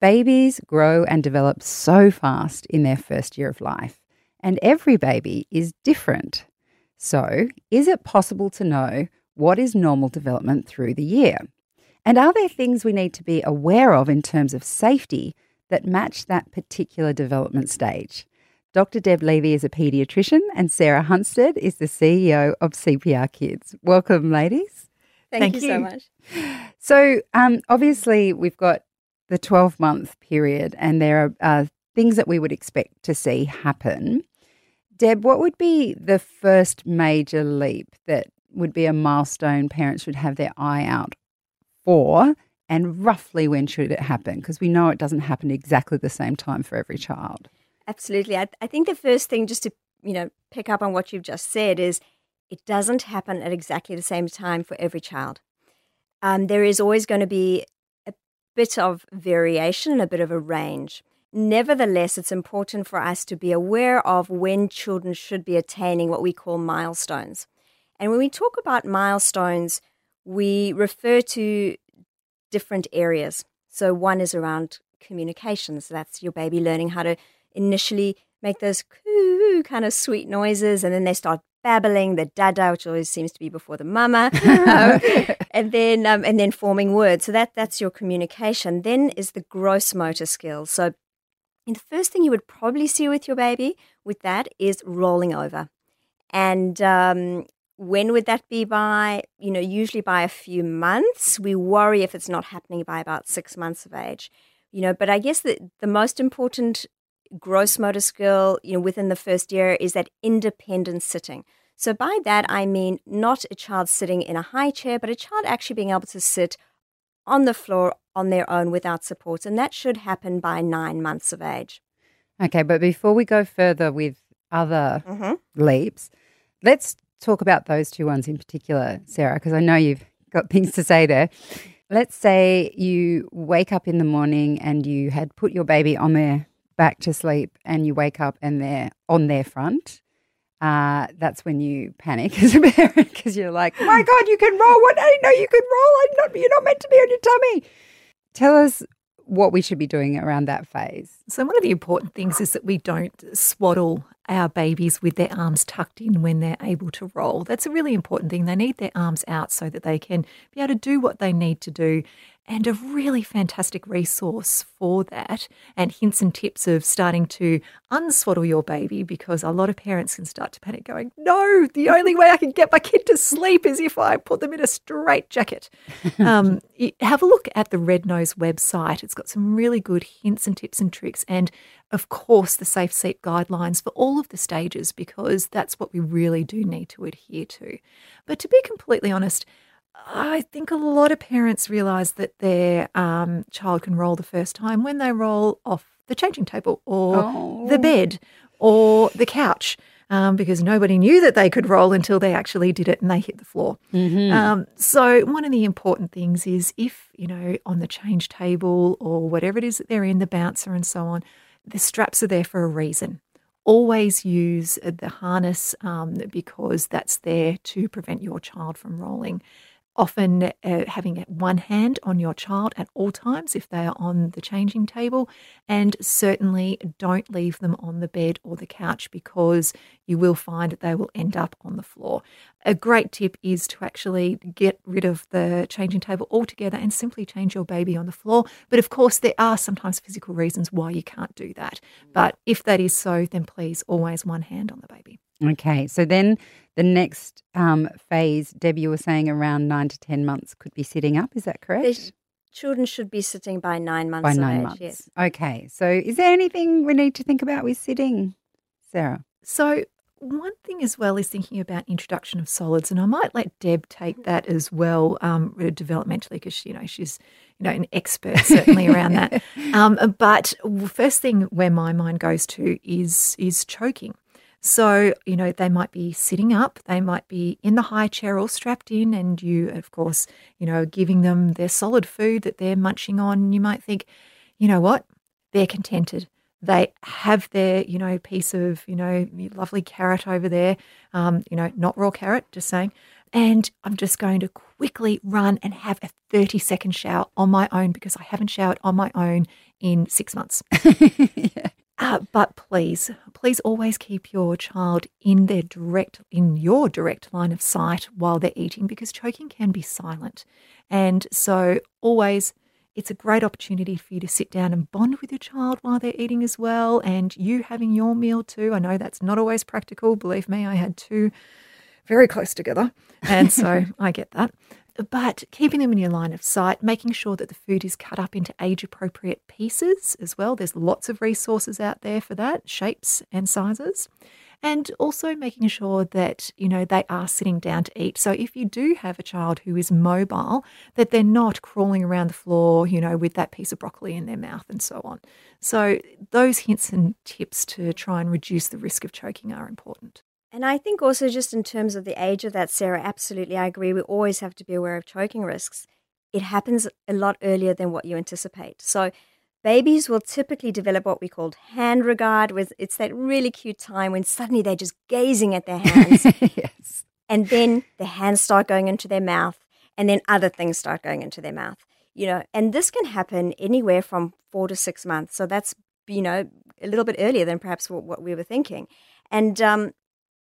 Babies grow and develop so fast in their first year of life, and every baby is different. So, is it possible to know what is normal development through the year? And are there things we need to be aware of in terms of safety that match that particular development stage? Dr. Deb Levy is a paediatrician, and Sarah Hunstead is the CEO of CPR Kids. Welcome, ladies. Thank, Thank you, you, so much. So, um, obviously, we've got the 12 month period, and there are uh, things that we would expect to see happen. Deb, what would be the first major leap that would be a milestone parents should have their eye out for? And roughly when should it happen? Because we know it doesn't happen exactly the same time for every child. Absolutely. I, I think the first thing, just to you know pick up on what you've just said, is it doesn't happen at exactly the same time for every child. Um, there is always going to be bit of variation and a bit of a range. Nevertheless, it's important for us to be aware of when children should be attaining what we call milestones. And when we talk about milestones, we refer to different areas. So, one is around communications. That's your baby learning how to initially make those coo kind of sweet noises, and then they start babbling, the dada, which always seems to be before the mama, um, and then um, and then forming words. So that that's your communication. Then is the gross motor skills. So the first thing you would probably see with your baby with that is rolling over, and um, when would that be by? You know, usually by a few months. We worry if it's not happening by about six months of age. You know, but I guess that the most important gross motor skill, you know, within the first year is that independent sitting. So by that I mean not a child sitting in a high chair, but a child actually being able to sit on the floor on their own without support, and that should happen by nine months of age. Okay, but before we go further with other mm-hmm. leaps, let's talk about those two ones in particular, Sarah, because I know you've got things to say there. Let's say you wake up in the morning and you had put your baby on their back to sleep and you wake up and they're on their front, uh, that's when you panic as a parent because you're like, my God, you can roll. What? I didn't know you could roll. I'm not, you're not meant to be on your tummy. Tell us what we should be doing around that phase. So, one of the important things is that we don't swaddle our babies with their arms tucked in when they're able to roll. That's a really important thing. They need their arms out so that they can be able to do what they need to do and a really fantastic resource for that and hints and tips of starting to unswaddle your baby because a lot of parents can start to panic going no the only way i can get my kid to sleep is if i put them in a straight jacket um, have a look at the red nose website it's got some really good hints and tips and tricks and of course the safe seat guidelines for all of the stages because that's what we really do need to adhere to but to be completely honest I think a lot of parents realise that their um, child can roll the first time when they roll off the changing table or oh. the bed or the couch. Um, because nobody knew that they could roll until they actually did it and they hit the floor. Mm-hmm. Um, so, one of the important things is if, you know, on the change table or whatever it is that they're in, the bouncer and so on, the straps are there for a reason. Always use the harness um, because that's there to prevent your child from rolling often uh, having one hand on your child at all times if they are on the changing table, and certainly don't leave them on the bed or the couch because you will find that they will end up on the floor. A great tip is to actually get rid of the changing table altogether and simply change your baby on the floor. But of course, there are sometimes physical reasons why you can't do that. But if that is so, then please always one hand on the baby. Okay, so then the next um, phase, Debbie, you were saying around nine to 10 months could be sitting up. Is that correct? children should be sitting by nine months by nine age, months. Yes. Okay, so is there anything we need to think about with sitting, Sarah? So, one thing as well is thinking about introduction of solids, and I might let Deb take that as well, um, developmentally, because you know she's you know an expert certainly around that. Um, but first thing where my mind goes to is is choking. So, you know, they might be sitting up, they might be in the high chair or strapped in, and you, of course, you know, giving them their solid food that they're munching on. You might think, you know what, they're contented. They have their, you know, piece of, you know, lovely carrot over there, um, you know, not raw carrot, just saying. and I'm just going to quickly run and have a 30 second shower on my own because I haven't showered on my own in six months. yeah. Uh, but please, please always keep your child in their direct, in your direct line of sight while they're eating because choking can be silent. And so always it's a great opportunity for you to sit down and bond with your child while they're eating as well, and you having your meal too. I know that's not always practical. Believe me, I had two very close together, and so I get that. But keeping them in your line of sight, making sure that the food is cut up into age appropriate pieces as well. There's lots of resources out there for that, shapes and sizes. And also making sure that you know they are sitting down to eat. So if you do have a child who is mobile that they're not crawling around the floor you know with that piece of broccoli in their mouth and so on. So those hints and tips to try and reduce the risk of choking are important and I think also just in terms of the age of that, Sarah, absolutely, I agree. We always have to be aware of choking risks. It happens a lot earlier than what you anticipate. So Babies will typically develop what we call hand regard, with it's that really cute time when suddenly they're just gazing at their hands. yes. And then the hands start going into their mouth, and then other things start going into their mouth. You know, and this can happen anywhere from four to six months. So that's, you know, a little bit earlier than perhaps what, what we were thinking. And um,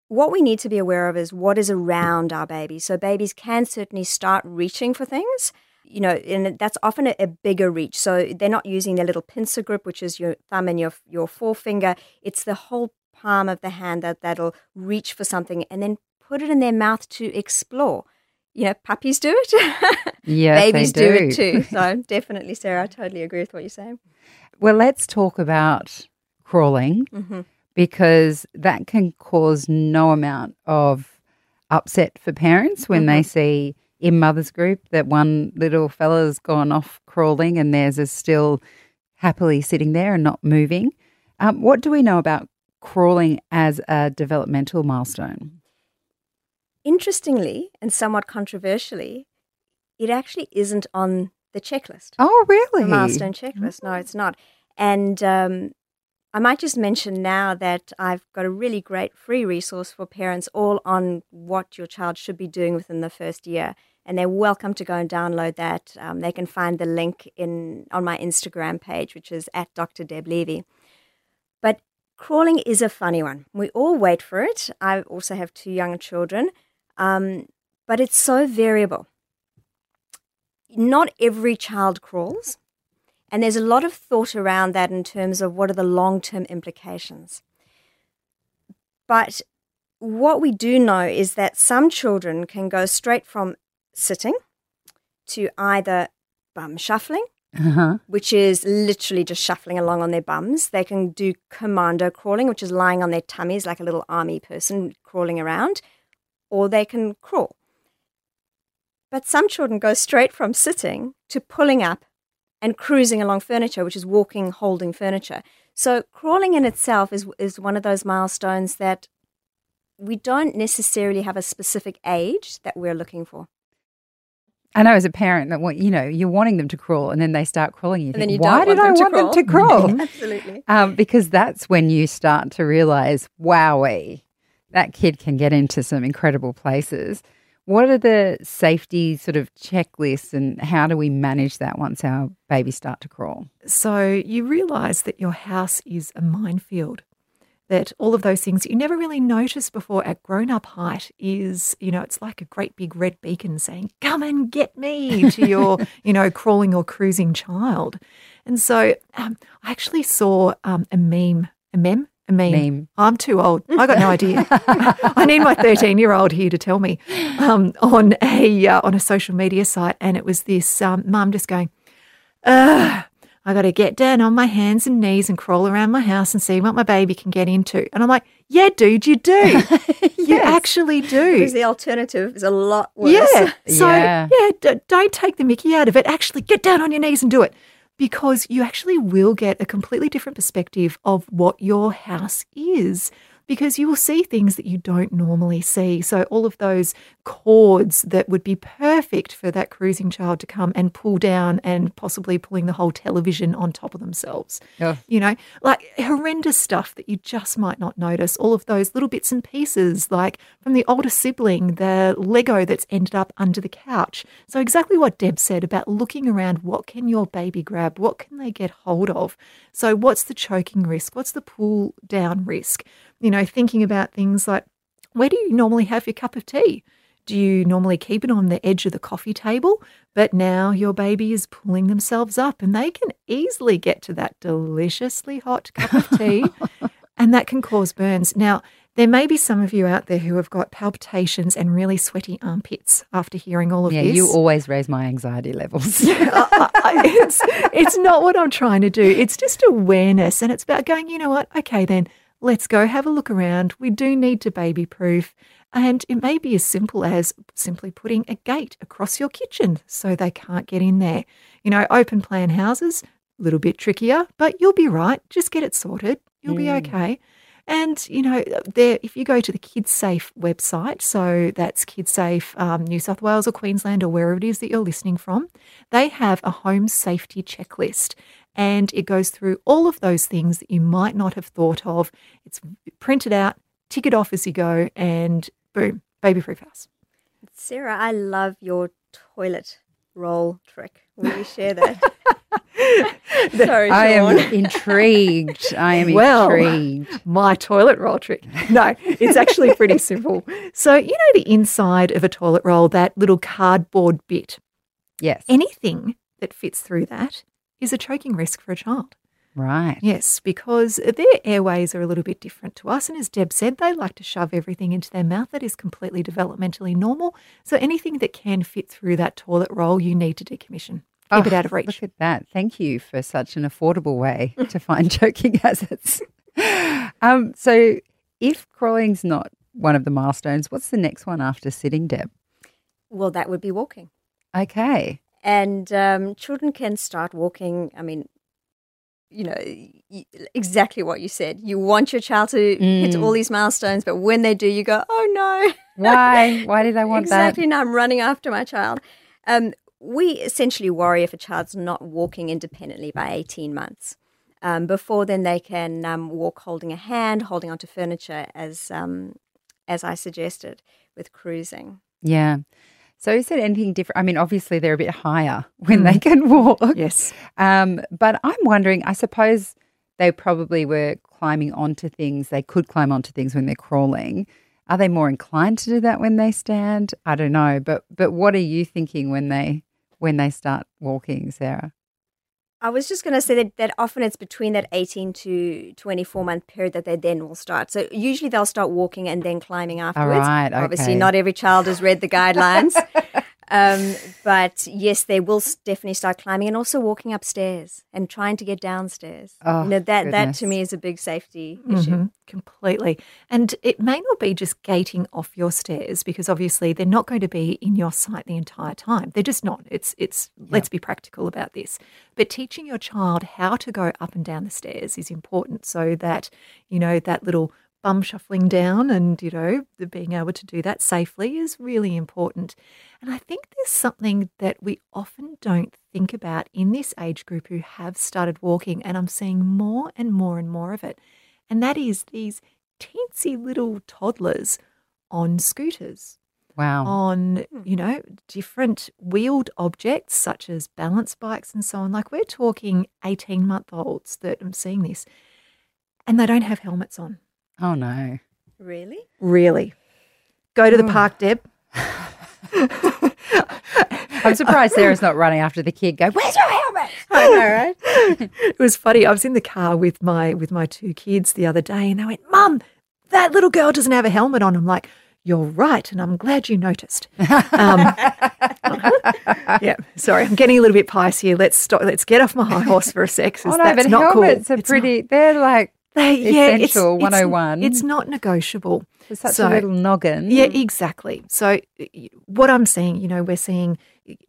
what we need to be aware of is what is around our baby. So babies can certainly start reaching for things you know, and that's often a, a, bigger reach. So they're not using their little pincer grip, which is your thumb and your your forefinger. It's the whole palm of the hand that that'll reach for something and then put it in their mouth to explore. You know, puppies do it. Yeah, babies do. do it too. So definitely, Sarah, I totally agree with what you're saying. Well, let's talk about crawling mm-hmm. Because that can cause no amount of upset for parents when mm-hmm. they see in mother's group that one little fella's gone off crawling and theirs is still happily sitting there and not moving. Um, what do we know about crawling as a developmental milestone? Interestingly and somewhat controversially, it actually isn't on the checklist. Oh, really? The milestone checklist. No, it's not. And um, I might just mention now that I've got a really great free resource for parents all on what your child should be doing within the first year. And they're welcome to go and download that. Um, they can find the link in on my Instagram page, which is at Dr. Deb Levy. But crawling is a funny one. We all wait for it. I also have two young children, um, but it's so variable. Not every child crawls. And there's a lot of thought around that in terms of what are the long term implications. But what we do know is that some children can go straight from sitting to either bum shuffling, uh-huh. which is literally just shuffling along on their bums. They can do commando crawling, which is lying on their tummies like a little army person crawling around, or they can crawl. But some children go straight from sitting to pulling up and cruising along furniture, which is walking, holding furniture. So crawling in itself is is one of those milestones that we don't necessarily have a specific age that we're looking for. I know as a parent that what you know you're wanting them to crawl and then they start crawling. You and think, then you why did I want them to crawl? Absolutely, um, because that's when you start to realize, wowee, that kid can get into some incredible places. What are the safety sort of checklists and how do we manage that once our babies start to crawl? So you realize that your house is a minefield. That all of those things you never really noticed before at grown up height is, you know, it's like a great big red beacon saying, come and get me to your, you know, crawling or cruising child. And so um, I actually saw um, a meme, a meme meme. meme. I'm too old. I got no idea. I need my 13 year old here to tell me um, on a uh, on a social media site, and it was this um, mum just going, "Ugh, I got to get down on my hands and knees and crawl around my house and see what my baby can get into." And I'm like, "Yeah, dude, you do. yes. You actually do." Because the alternative is a lot worse. Yeah. So yeah, yeah d- don't take the Mickey out of it. Actually, get down on your knees and do it because you actually will get a completely different perspective of what your house is because you will see things that you don't normally see. So, all of those cords that would be perfect for that cruising child to come and pull down and possibly pulling the whole television on top of themselves. Oh. You know, like horrendous stuff that you just might not notice. All of those little bits and pieces, like from the older sibling, the Lego that's ended up under the couch. So, exactly what Deb said about looking around what can your baby grab? What can they get hold of? So, what's the choking risk? What's the pull down risk? You know, thinking about things like where do you normally have your cup of tea? Do you normally keep it on the edge of the coffee table? But now your baby is pulling themselves up and they can easily get to that deliciously hot cup of tea and that can cause burns. Now, there may be some of you out there who have got palpitations and really sweaty armpits after hearing all of Yeah, this. you always raise my anxiety levels. I- I- it's, it's not what I'm trying to do. It's just awareness. And it's about going, you know what? Okay, then let's go have a look around. We do need to baby proof. And it may be as simple as simply putting a gate across your kitchen so they can't get in there. You know, open plan houses, a little bit trickier, but you'll be right. Just get it sorted. You'll be okay. And, you know, there, if you go to the KidSafe website, so that's KidSafe um, New South Wales or Queensland or wherever it is that you're listening from, they have a home safety checklist. And it goes through all of those things that you might not have thought of. It's printed out, tick it off as you go, and boom, baby proof house. Sarah, I love your toilet roll trick. Will you share that? Sorry, I am intrigued. I am Well, intrigued. my toilet roll trick. No, it's actually pretty simple. So, you know, the inside of a toilet roll, that little cardboard bit, Yes. anything that fits through that is a choking risk for a child. Right. Yes, because their airways are a little bit different to us. And as Deb said, they like to shove everything into their mouth. That is completely developmentally normal. So anything that can fit through that toilet roll, you need to decommission. Keep it Oh, out of reach. Look at that. Thank you for such an affordable way to find choking hazards. um, so, if crawling's not one of the milestones, what's the next one after sitting, Deb? Well, that would be walking. Okay. And um, children can start walking. I mean, you know, exactly what you said. You want your child to hit Mm. all these milestones, but when they do, you go, oh no. Why? Why did I want that? exactly. Now I'm running after my child. Um, we essentially worry if a child's not walking independently by 18 months. Um, before then, they can um, walk holding a hand, holding onto furniture, as um, as I suggested with cruising. Yeah. So, is there anything different? I mean, obviously, they're a bit higher when they can walk. Yes. Um, but I'm wondering, I suppose they probably were climbing onto things. They could climb onto things when they're crawling. Are they more inclined to do that when they stand? I don't know. But but what are you thinking when they when they start walking, Sarah? I was just going to say that, that often it's between that 18 to 24 month period that they then will start. So usually they'll start walking and then climbing afterwards. right, Obviously, not every child has read the guidelines. um, but yes, they will definitely start climbing and also walking upstairs and trying to get downstairs. Oh, you know, that, that to me is a big safety issue. Mhm, completely. And it may not be just gating off your stairs because obviously they're not going to be in your sight the entire time. They're just not. It's it's let's be practical about this. But teaching your child how to go up and down the stairs is important so that, you know, that little bum shuffling down and, you know, being able to do that safely is really important. And I think there's something that we often don't think about in this age group who have started walking, and I'm seeing more and more and more of it. And that is these teensy little toddlers on scooters, Wow. on, hmm. you know, different wheeled objects such as balance bikes and so on. Like we're talking 18 month olds that I'm seeing this, and they don't have helmets on. Oh no. Really? Really? Go to the Oh. park, Deb. I'm surprised Sarah's not running after the kid. Go. Where's your helmet? I know, right? it was funny. I was in the car with my with my two kids the other day, and they went, "Mum, that little girl doesn't have a helmet on." I'm like, "You're right," and I'm glad you noticed. Um, yeah, sorry, I'm getting a little bit pious here. Let's stop. Let's get off my high horse for a sec. 'cause Oh no, that's but not helmets cool. are It's pretty. They're like Not, they, yeah, it's- essential it's, 101. It's, not negotiable. It's such So- a little noggin. Yeah, exactly. So, what I'm seeing, you know, we're seeing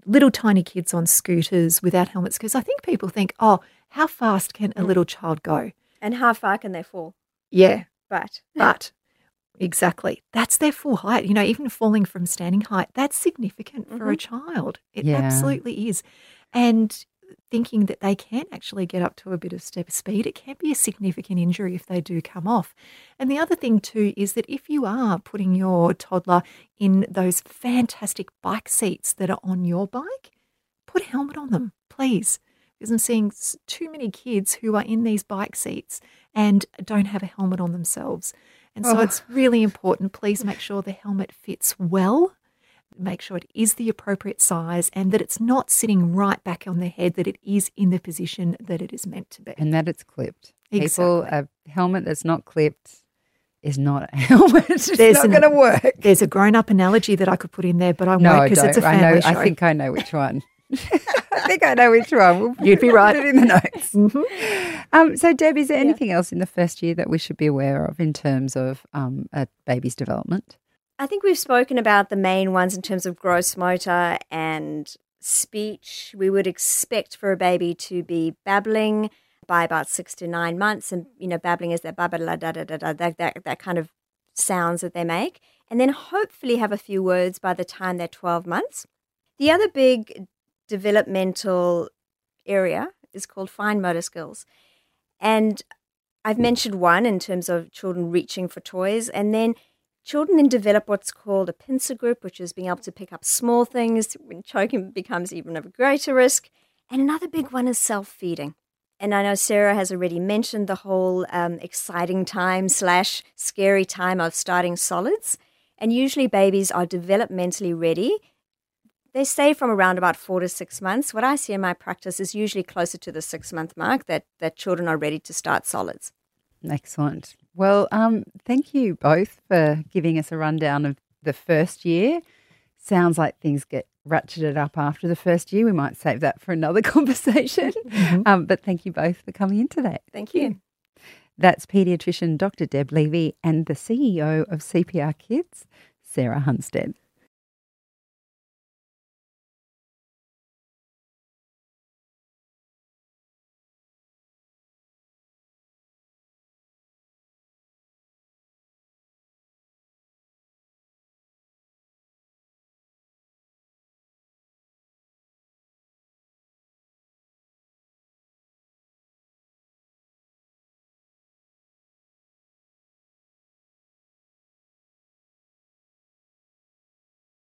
little tiny kids on scooters without helmets because I think people think, oh, how fast can a mm. little child go? And how far can they fall? Yeah, But but Exactly. That's their full height. You know, even falling from standing height, that's significant for a mm-hmm. child. It Yeah. absolutely is. And thinking that they can actually get up to a bit of step speed, it can be a significant injury if they do come off. And the other thing, too, is that if you are putting your toddler in those fantastic bike seats that are on your bike, put a helmet on them, please. Because I'm seeing too many kids who are in these bike seats and don't have a helmet on themselves. And so Oh. it's really important. Please make sure the helmet fits well. Make sure it is the appropriate size and that it's not sitting right back on the head, that it is in the position that it is meant to be. and that it's clipped. People, a helmet that's not clipped is not a helmet. It's There's not going to work. There's a grown up analogy that I could put in there, but I No, won't because it's a don't. I family know. show. I think I know which one. I think I know which one. We'll You'd be right. put it in the notes. Mhm. Um, so, Deb, is there Yeah. anything else in the first year that we should be aware of in terms of um, a baby's development? I think we've spoken about the main ones in terms of gross motor and speech. We would expect for a baby to be babbling by about six to nine months, and you know, babbling is that ba da da da da that that kind of sounds that they make, and then hopefully have a few words by the time they're twelve months. The other big developmental area is called fine motor skills, and I've mentioned one in terms of children reaching for toys, and then Children then develop what's called a pincer grip, which is being able to pick up small things when choking becomes even of a greater risk. And another big one is self feeding. And I know Sarah has already mentioned the whole um, exciting time slash scary time of starting solids. And usually babies are developmentally ready. They stay from around about four to six months. What I see in my practice is usually closer to the six month mark that, that children are ready to start solids. Excellent. Well, um, thank you both for giving us a rundown of the first year. Sounds like things get ratcheted up after the first year. We might save that for another conversation. Um, but thank you both for coming in today. Thank you. That's paediatrician Dr. Deb Levy and the CEO of CPR Kids, Sarah Hunstead.